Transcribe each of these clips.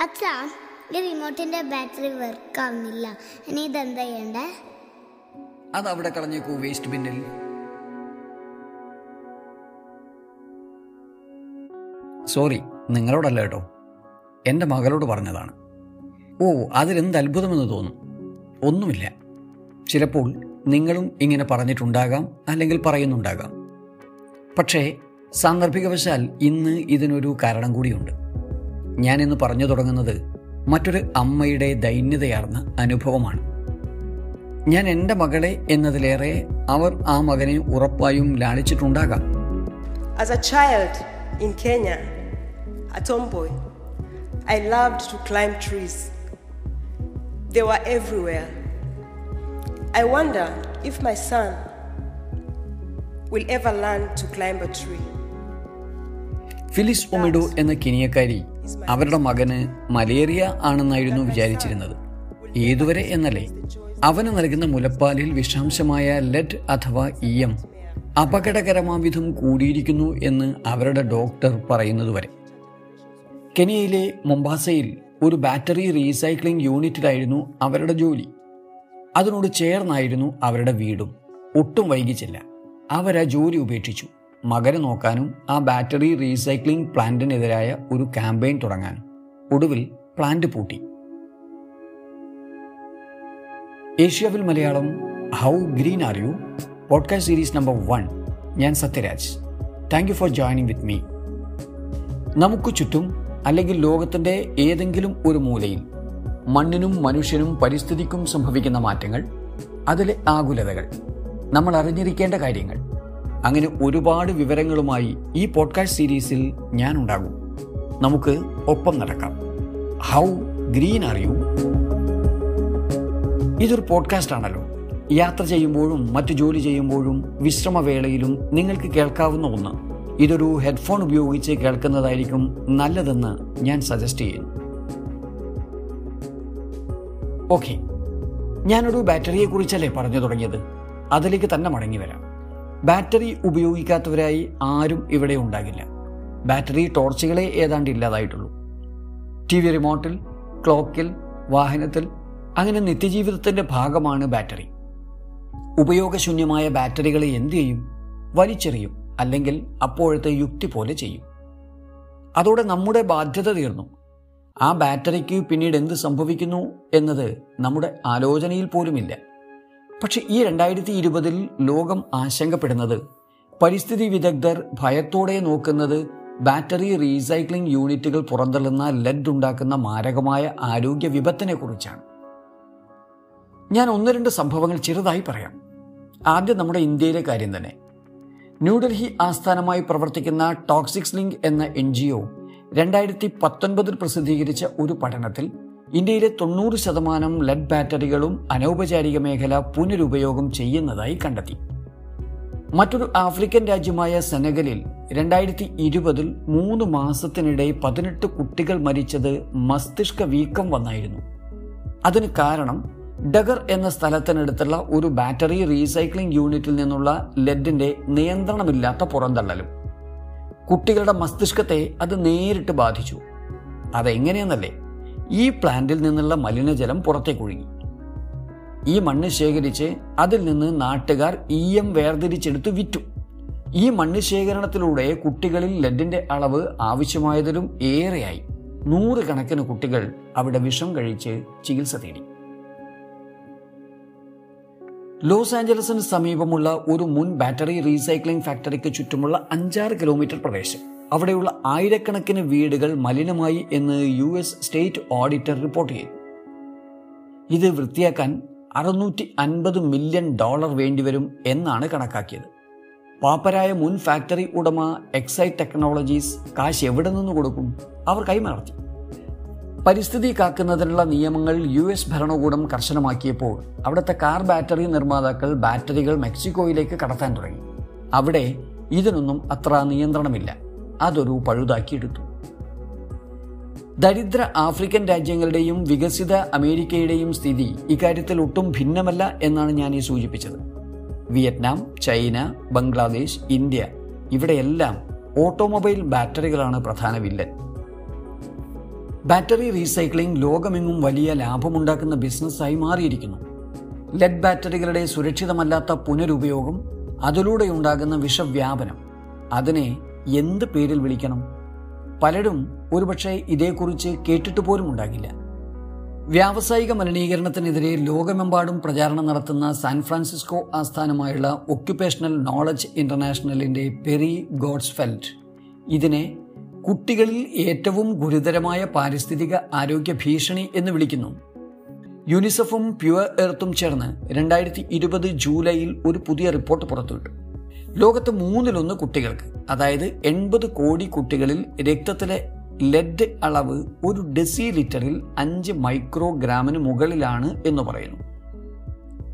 അച്ഛാ ഈ റിമോട്ടിന്റെ battery work ആവുന്നില്ല. ഇനി ഇതെന്താ ചെയ്യണ്ടേ? അത് അവിടെ കളഞ്ഞേക്കൂ വേസ്റ്റ് ബിന്നിൽ സോറി നിങ്ങളോടല്ല കേട്ടോ. എന്റെ മകളോട് പറഞ്ഞതാണ്. ഓ അതിലെന്ത് അത്ഭുതമെന്ന് തോന്നും. ഒന്നുമില്ല. ചിലപ്പോൾ നിങ്ങളും ഇങ്ങനെ പറഞ്ഞിട്ടുണ്ടാകാം അല്ലെങ്കിൽ പറയുന്നുണ്ടാകാം. പക്ഷേ സാന്ദർഭികവശാൽ ഇന്ന് ഇതിനൊരു കാരണം കൂടിയുണ്ട്. ഞാൻ ഇന്ന് പറഞ്ഞു തുടങ്ങുന്നത് മറ്റൊരു അമ്മയുടെ ദൈന്യതയാർന്ന അനുഭവമാണ് ഞാൻ എന്റെ മകളെ എന്നതിലേറെ അവർ ആ മകനെ ഉറപ്പായും ലാളിച്ചിട്ടുണ്ടാകാം As a child in Kenya, a tomboy, I loved to climb trees. They were everywhere. I wonder if my son will ever learn to climb a tree. Phyllis Omido എന്ന കെനിയക്കാരി അവരുടെ മകന് മലേറിയ ആണെന്നായിരുന്നു വിചാരിച്ചിരുന്നത്. ഏതുവരെ എന്നല്ലേ? അവന് നൽകുന്ന മുലപ്പാലിൽ വിഷാംശമായ ലെഡ് അഥവാ ഇയം അപകടകരമാവിധം കൂടിയിരിക്കുന്നു എന്ന് അവരുടെ ഡോക്ടർ പറയുന്നതുവരെ. കെനിയയിലെ മുംബാസയിൽ ഒരു ബാറ്ററി റീസൈക്ലിംഗ് യൂണിറ്റിലായിരുന്നു അവരുടെ ജോലി. അതിനോട് ചേർന്നായിരുന്നു അവരുടെ വീടും. ഒട്ടും വൈകിച്ചില്ല. അവരാ ജോലി ഉപേക്ഷിച്ചു. മകനെ നോക്കാനും ആ ബാറ്ററി റീസൈക്ലിംഗ് പ്ലാന്റിനെതിരായ ഒരു ക്യാമ്പയിൻ തുടങ്ങാനും ഒടുവിൽ പ്ലാന്റ് പൂട്ടി. ഏഷ്യാവിൽ Malayalam how green are you podcast series number one ഞാൻ Sathyaraj. Thank you for joining with me നമുക്ക് ചുറ്റും അല്ലെങ്കിൽ ലോകത്തിന്റെ ഏതെങ്കിലും ഒരു മൂലയിൽ മണ്ണിനും മനുഷ്യനും പരിസ്ഥിതിക്കും സംഭവിക്കുന്ന മാറ്റങ്ങൾ അതിലെ ആകുലതകൾ നമ്മൾ അറിഞ്ഞിരിക്കേണ്ട കാര്യങ്ങൾ അങ്ങനെ ഒരുപാട് വിവരങ്ങളുമായി ഈ പോഡ്കാസ്റ്റ് സീരീസിൽ ഞാൻ ഉണ്ടാകും. നമുക്ക് ഒപ്പം നടക്കാം. ഹൗ ഗ്രീൻ ആർ യു ഇതൊരു പോഡ്കാസ്റ്റ് ആണല്ലോ. യാത്ര ചെയ്യുമ്പോഴും മറ്റു ജോലി ചെയ്യുമ്പോഴും വിശ്രമവേളയിലും നിങ്ങൾക്ക് കേൾക്കാവുന്ന ഒന്ന്. ഇതൊരു ഹെഡ്ഫോൺ ഉപയോഗിച്ച് കേൾക്കുന്നതായിരിക്കും നല്ലതെന്ന് ഞാൻ സജസ്റ്റ് ചെയ്യുന്നു. ഓക്കെ ഞാനൊരു ബാറ്ററിയെ കുറിച്ചല്ലേ പറഞ്ഞു തുടങ്ങിയത്? അതിലേക്ക് തന്നെ മടങ്ങി വരാം. ബാറ്ററി ഉപയോഗിക്കാത്തവരായി ആരും ഇവിടെ ഉണ്ടാകില്ല. ബാറ്ററി ടോർച്ചുകളെ ഏതാണ്ട് ഇല്ലാതായിട്ടുള്ളൂ. ടി വി റിമോട്ടിൽ ക്ലോക്കിൽ വാഹനത്തിൽ അങ്ങനെ നിത്യജീവിതത്തിന്റെ ഭാഗമാണ് ബാറ്ററി. ഉപയോഗശൂന്യമായ ബാറ്ററികളെ എന്തു ചെയ്യും? വലിച്ചെറിയും അല്ലെങ്കിൽ അപ്പോഴത്തെ യുക്തി പോലെ ചെയ്യും. അതോടെ നമ്മുടെ ബാധ്യത തീർന്നു. ആ ബാറ്ററിക്ക് പിന്നീട് എന്ത് സംഭവിക്കുന്നു എന്നത് നമ്മുടെ ആലോചനയിൽ പോലുമില്ല. പക്ഷെ ഈ രണ്ടായിരത്തി ഇരുപതിൽ ലോകം ആശങ്കപ്പെടുന്നത്. പരിസ്ഥിതി വിദഗ്ധർ ഭയത്തോടെ നോക്കുന്നത് ബാറ്ററി റീസൈക്ലിംഗ് യൂണിറ്റുകൾ പുറന്തള്ളുന്ന ലെഡ് ഉണ്ടാക്കുന്ന മാരകമായ ആരോഗ്യ വിപത്തിനെ കുറിച്ചാണ് ഞാൻ ഒന്ന് രണ്ട് സംഭവങ്ങൾ ചെറുതായി പറയാം. ആദ്യം നമ്മുടെ ഇന്ത്യയിലെ കാര്യം തന്നെ. ന്യൂഡൽഹി ആസ്ഥാനമായി പ്രവർത്തിക്കുന്ന ടോക്സിക്സ് ലിങ്ക് എന്ന എൻ ജി ഒ രണ്ടായിരത്തി പത്തൊൻപതിൽ പ്രസിദ്ധീകരിച്ച ഒരു പഠനത്തിൽ ഇന്ത്യയിലെ തൊണ്ണൂറ് ശതമാനം ലെഡ് ബാറ്ററികളും അനൗപചാരിക മേഖല പുനരുപയോഗം ചെയ്യുന്നതായി കണ്ടെത്തി. മറ്റൊരു ആഫ്രിക്കൻ രാജ്യമായ സെനഗലിൽ രണ്ടായിരത്തി ഇരുപതിൽ മൂന്ന് മാസത്തിനിടെ പതിനെട്ട് കുട്ടികൾ മരിച്ചത് മസ്തിഷ്ക വീക്കം വന്നായിരുന്നു. അതിന് കാരണം ഡഗർ എന്ന സ്ഥലത്തിനടുത്തുള്ള ഒരു ബാറ്ററി റീസൈക്ലിംഗ് യൂണിറ്റിൽ നിന്നുള്ള ലെഡിന്റെ നിയന്ത്രണമില്ലാത്ത പുറന്തള്ളലും. കുട്ടികളുടെ മസ്തിഷ്കത്തെ അത് നേരിട്ട് ബാധിച്ചു. അതെങ്ങനെയെന്നല്ലേ? ഈ പ്ലാന്റിൽ നിന്നുള്ള മലിനജലം പുറത്തേക്ക് ഒഴുകി. ഈ മണ്ണ് ശേഖരിച്ച് അതിൽ നിന്ന് നാട്ടുകാർ ഇ എം വേർതിരിച്ചെടുത്ത് വിറ്റു. ഈ മണ്ണ് ശേഖരണത്തിലൂടെ കുട്ടികളിൽ ലെഡിന്റെ അളവ് ആവശ്യമായതിലും ഏറെയായി. നൂറുകണക്കിന് കുട്ടികൾ അവിടെ വിഷം കഴിച്ച് ചികിത്സ തേടി. ലോസ് ആഞ്ചലസിന് സമീപമുള്ള ഒരു മുൻ ബാറ്ററി റീസൈക്ലിംഗ് ഫാക്ടറിക്ക് ചുറ്റുമുള്ള അഞ്ചാറ് കിലോമീറ്റർ പ്രദേശം. അവിടെയുള്ള ആയിരക്കണക്കിന് വീടുകൾ മലിനമായി എന്ന് U S state auditor report ചെയ്തു. ഇത് വൃത്തിയാക്കാൻ അറുന്നൂറ്റി അൻപത് മില്യൺ ഡോളർ വേണ്ടിവരും എന്നാണ് കണക്കാക്കിയത്. പാപ്പരായ മുൻ ഫാക്ടറി ഉടമ എക്സൈറ്റ് ടെക്നോളജീസ് കാശ് എവിടെ നിന്ന് കൊടുക്കും? അവർ കൈമാർത്തി പരിസ്ഥിതി കാക്കുന്നതിനുള്ള നിയമങ്ങൾ യു എസ് ഭരണകൂടം കർശനമാക്കിയപ്പോൾ അവിടുത്തെ കാർ ബാറ്ററി നിർമ്മാതാക്കൾ ബാറ്ററികൾ മെക്സിക്കോയിലേക്ക് കടത്താൻ തുടങ്ങി. അവിടെ ഇതിനൊന്നും അത്ര നിയന്ത്രണമില്ല. അതൊരു പഴുതാക്കിയെടുത്തു. ദരിദ്ര ആഫ്രിക്കൻ രാജ്യങ്ങളുടെയും വികസിത അമേരിക്കയുടെയും സ്ഥിതി ഇക്കാര്യത്തിൽ ഒട്ടും ഭിന്നമല്ല എന്നാണ് ഞാൻ ഈ സൂചിപ്പിച്ചത്. വിയറ്റ്നാം ചൈന ബംഗ്ലാദേശ് ഇന്ത്യ ഇവിടെയെല്ലാം ഓട്ടോമൊബൈൽ ബാറ്ററികളാണ് പ്രധാന വില്ലൻ. ബാറ്ററി റീസൈക്ലിംഗ് ലോകമെങ്ങും വലിയ ലാഭമുണ്ടാക്കുന്ന ബിസിനസ്സായി മാറിയിരിക്കുന്നു. ലെഡ് ബാറ്ററികളുടെ സുരക്ഷിതമല്ലാത്ത പുനരുപയോഗം അതിലൂടെ ഉണ്ടാകുന്ന വിഷവ്യാപനം അതിനെ എന്ത് പേരിൽ വിളിക്കണം? പലരും ഒരുപക്ഷെ ഇതേക്കുറിച്ച് കേട്ടിട്ട് പോലും ഉണ്ടാകില്ല. വ്യാവസായിക മലിനീകരണത്തിനെതിരെ ലോകമെമ്പാടും പ്രചാരണം നടത്തുന്ന സാൻ ഫ്രാൻസിസ്കോ ആസ്ഥാനമായുള്ള ഒക്യുപേഷണൽ നോളജ് ഇന്റർനാഷണലിന്റെ പെറി ഗോഡ്സ്ഫെൽറ്റ് ഇതിനെ കുട്ടികളിൽ ഏറ്റവും ഗുരുതരമായ പാരിസ്ഥിതിക ആരോഗ്യ ഭീഷണി എന്ന് വിളിക്കുന്നു. യുനിസെഫും പ്യുവർ എർത്തും ചേർന്ന് രണ്ടായിരത്തി ഇരുപത് ജൂലൈയിൽ ഒരു പുതിയ റിപ്പോർട്ട് പുറത്തുവിട്ടു. ലോകത്ത് മൂന്നിലൊന്ന് കുട്ടികൾക്ക് അതായത് എൺപത് കോടി കുട്ടികളിൽ രക്തത്തിലെ ലെഡ് അളവ് ഒരു ഡെസി ലിറ്ററിൽ അഞ്ച് മൈക്രോഗ്രാമിന് മുകളിലാണ് എന്ന് പറയുന്നു.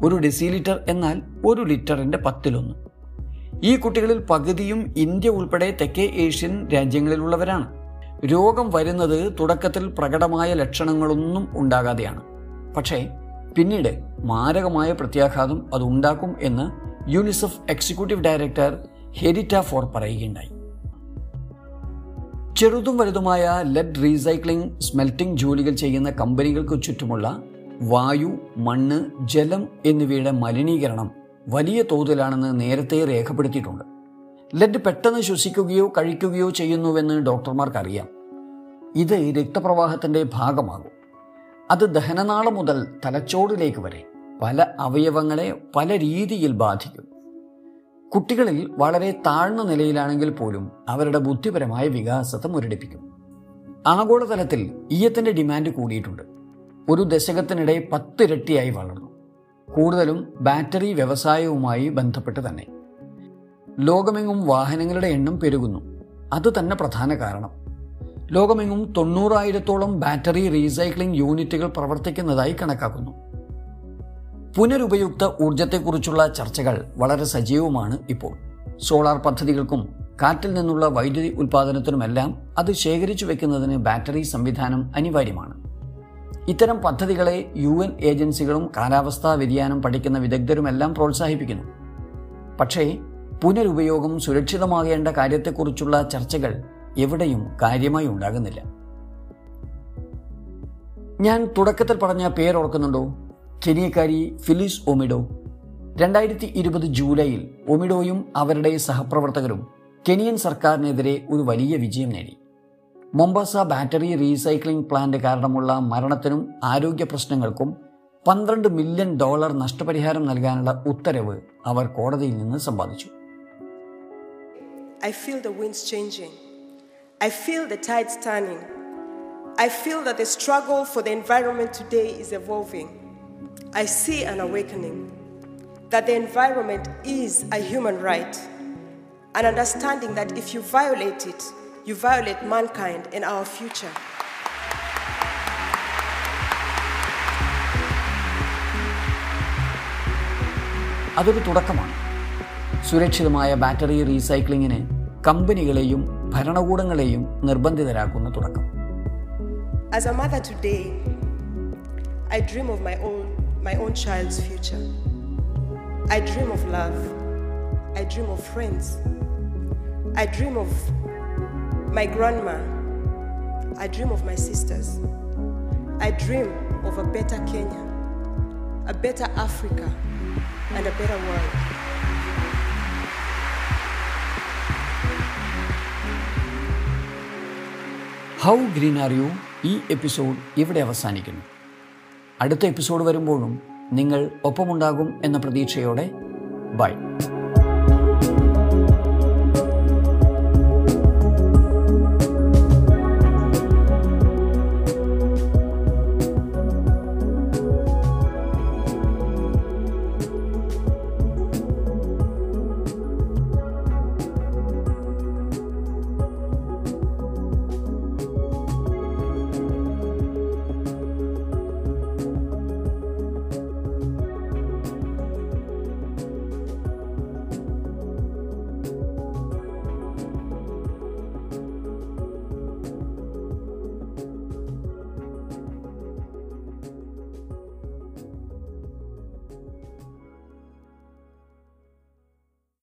ഒരു ഡെസി ലിറ്റർ എന്നാൽ ഒരു ലിറ്ററിന്റെ പത്തിലൊന്ന്. ഈ കുട്ടികളിൽ പകുതിയും ഇന്ത്യ ഉൾപ്പെടെ തെക്കേ ഏഷ്യൻ രാജ്യങ്ങളിലുള്ളവരാണ്. രോഗം വരുന്നത് തുടക്കത്തിൽ പ്രകടമായ ലക്ഷണങ്ങളൊന്നും ഉണ്ടാകാതെയാണ്. പക്ഷേ പിന്നീട് മാരകമായ പ്രത്യാഘാതം അത് ഉണ്ടാക്കും എന്ന് UNICEF executive director Henrietta Fore പറയുകയുണ്ടായി. ചെറുതും വലുതുമായ ലെഡ് റീസൈക്ലിംഗ് സ്മെൽറ്റിംഗ് ജോലികൾ ചെയ്യുന്ന കമ്പനികൾക്ക് ചുറ്റുമുള്ള വായു മണ്ണ് ജലം എന്നിവയുടെ മലിനീകരണം വലിയ തോതിലാണെന്ന് നേരത്തെ രേഖപ്പെടുത്തിയിട്ടുണ്ട്. ലെഡ് പെട്ടെന്ന് ശ്വസിക്കുകയോ കഴിക്കുകയോ ചെയ്യുന്നുവെന്ന് ഡോക്ടർമാർക്കറിയാം. ഇത് രക്തപ്രവാഹത്തിന്റെ ഭാഗമാകും. അത് ദഹനനാളം മുതൽ തലച്ചോറിലേക്ക് വരെ പല അവയവങ്ങളെ പല രീതിയിൽ ബാധിക്കും. കുട്ടികളിൽ വളരെ താഴ്ന്ന നിലയിലാണെങ്കിൽ പോലും അവരുടെ ബുദ്ധിപരമായ വികാസത്തെ മുരടിപ്പിക്കും. ആഗോളതലത്തിൽ ഈയത്തിന്റെ ഡിമാൻഡ് കൂടിയിട്ടുണ്ട്. ഒരു ദശകത്തിനിടെ പത്തിരട്ടിയായി വളർന്നു. കൂടുതലും ബാറ്ററി വ്യവസായവുമായി ബന്ധപ്പെട്ട് തന്നെ. ലോകമെങ്ങും വാഹനങ്ങളുടെ എണ്ണം പെരുകുന്നു. അത് തന്നെ പ്രധാന കാരണം. ലോകമെങ്ങും തൊണ്ണൂറായിരത്തോളം ബാറ്ററി റീസൈക്ലിംഗ് യൂണിറ്റുകൾ പ്രവർത്തിക്കുന്നതായി കണക്കാക്കുന്നു. പുനരുപയുക്ത ഊർജത്തെക്കുറിച്ചുള്ള ചർച്ചകൾ വളരെ സജീവമാണ് ഇപ്പോൾ. സോളാർ പദ്ധതികൾക്കും കാറ്റിൽ നിന്നുള്ള വൈദ്യുതി ഉൽപ്പാദനത്തിനുമെല്ലാം അത് ശേഖരിച്ചു വെക്കുന്നതിന് ബാറ്ററി സംവിധാനം അനിവാര്യമാണ്. ഇത്തരം പദ്ധതികളെ യു എൻ ഏജൻസികളും കാലാവസ്ഥാ വ്യതിയാനം പഠിക്കുന്ന വിദഗ്ധരുമെല്ലാം പ്രോത്സാഹിപ്പിക്കുന്നു. പക്ഷേ പുനരുപയോഗം സുരക്ഷിതമാകേണ്ട കാര്യത്തെക്കുറിച്ചുള്ള ചർച്ചകൾ എവിടെയും കാര്യമായി ഉണ്ടാകുന്നില്ല. ഞാൻ തുടക്കത്തിൽ പറഞ്ഞ പേരോർക്കുന്നുണ്ടോ കെനിയക്കാരി ഫിലിസ് ഒമിഡോ രണ്ടായിരത്തി ഇരുപത് ജൂലൈയിൽ ഒമിഡോയും അവരുടെ സഹപ്രവർത്തകരും കെനിയൻ സർക്കാരിനെതിരെ ഒരു വലിയ വിജയം നേടി മൊംബാസ ബാറ്ററി റീസൈക്ലിംഗ് പ്ലാന്റ് കാരണമുള്ള മരണത്തിനും ആരോഗ്യ പ്രശ്നങ്ങൾക്കും പന്ത്രണ്ട് മില്യൺ ഡോളർ നഷ്ടപരിഹാരം നൽകാനുള്ള ഉത്തരവ് അവർ കോടതിയിൽ നിന്ന് സമ്പാദിച്ചു I feel the winds changing. I feel the tides turning. I feel that the struggle for the environment today is evolving. I see an awakening that the environment is a human right, an understanding that if you violate it, you violate mankind and our future. അതൊരു തുടക്കമാണ് സുരക്ഷിതമായ battery റീസൈക്ലിങ്ങിന് കമ്പനികളെയും ഭരണകൂടങ്ങളെയും നിർബന്ധിതരാക്കുന്ന തുടക്കം As a mother today, I dream of my own, my own child's future. I dream of love. I dream of friends. I dream of my grandma. I dream of my sisters. I dream of a better Kenya, a better Africa, and a better world. How green are you ഈ episode ഇവിടെ അവസാനിക്കുന്നു അടുത്ത episode വരുമ്പോഴും നിങ്ങൾ ഒപ്പമുണ്ടാകും എന്ന പ്രതീക്ഷയോടെ by.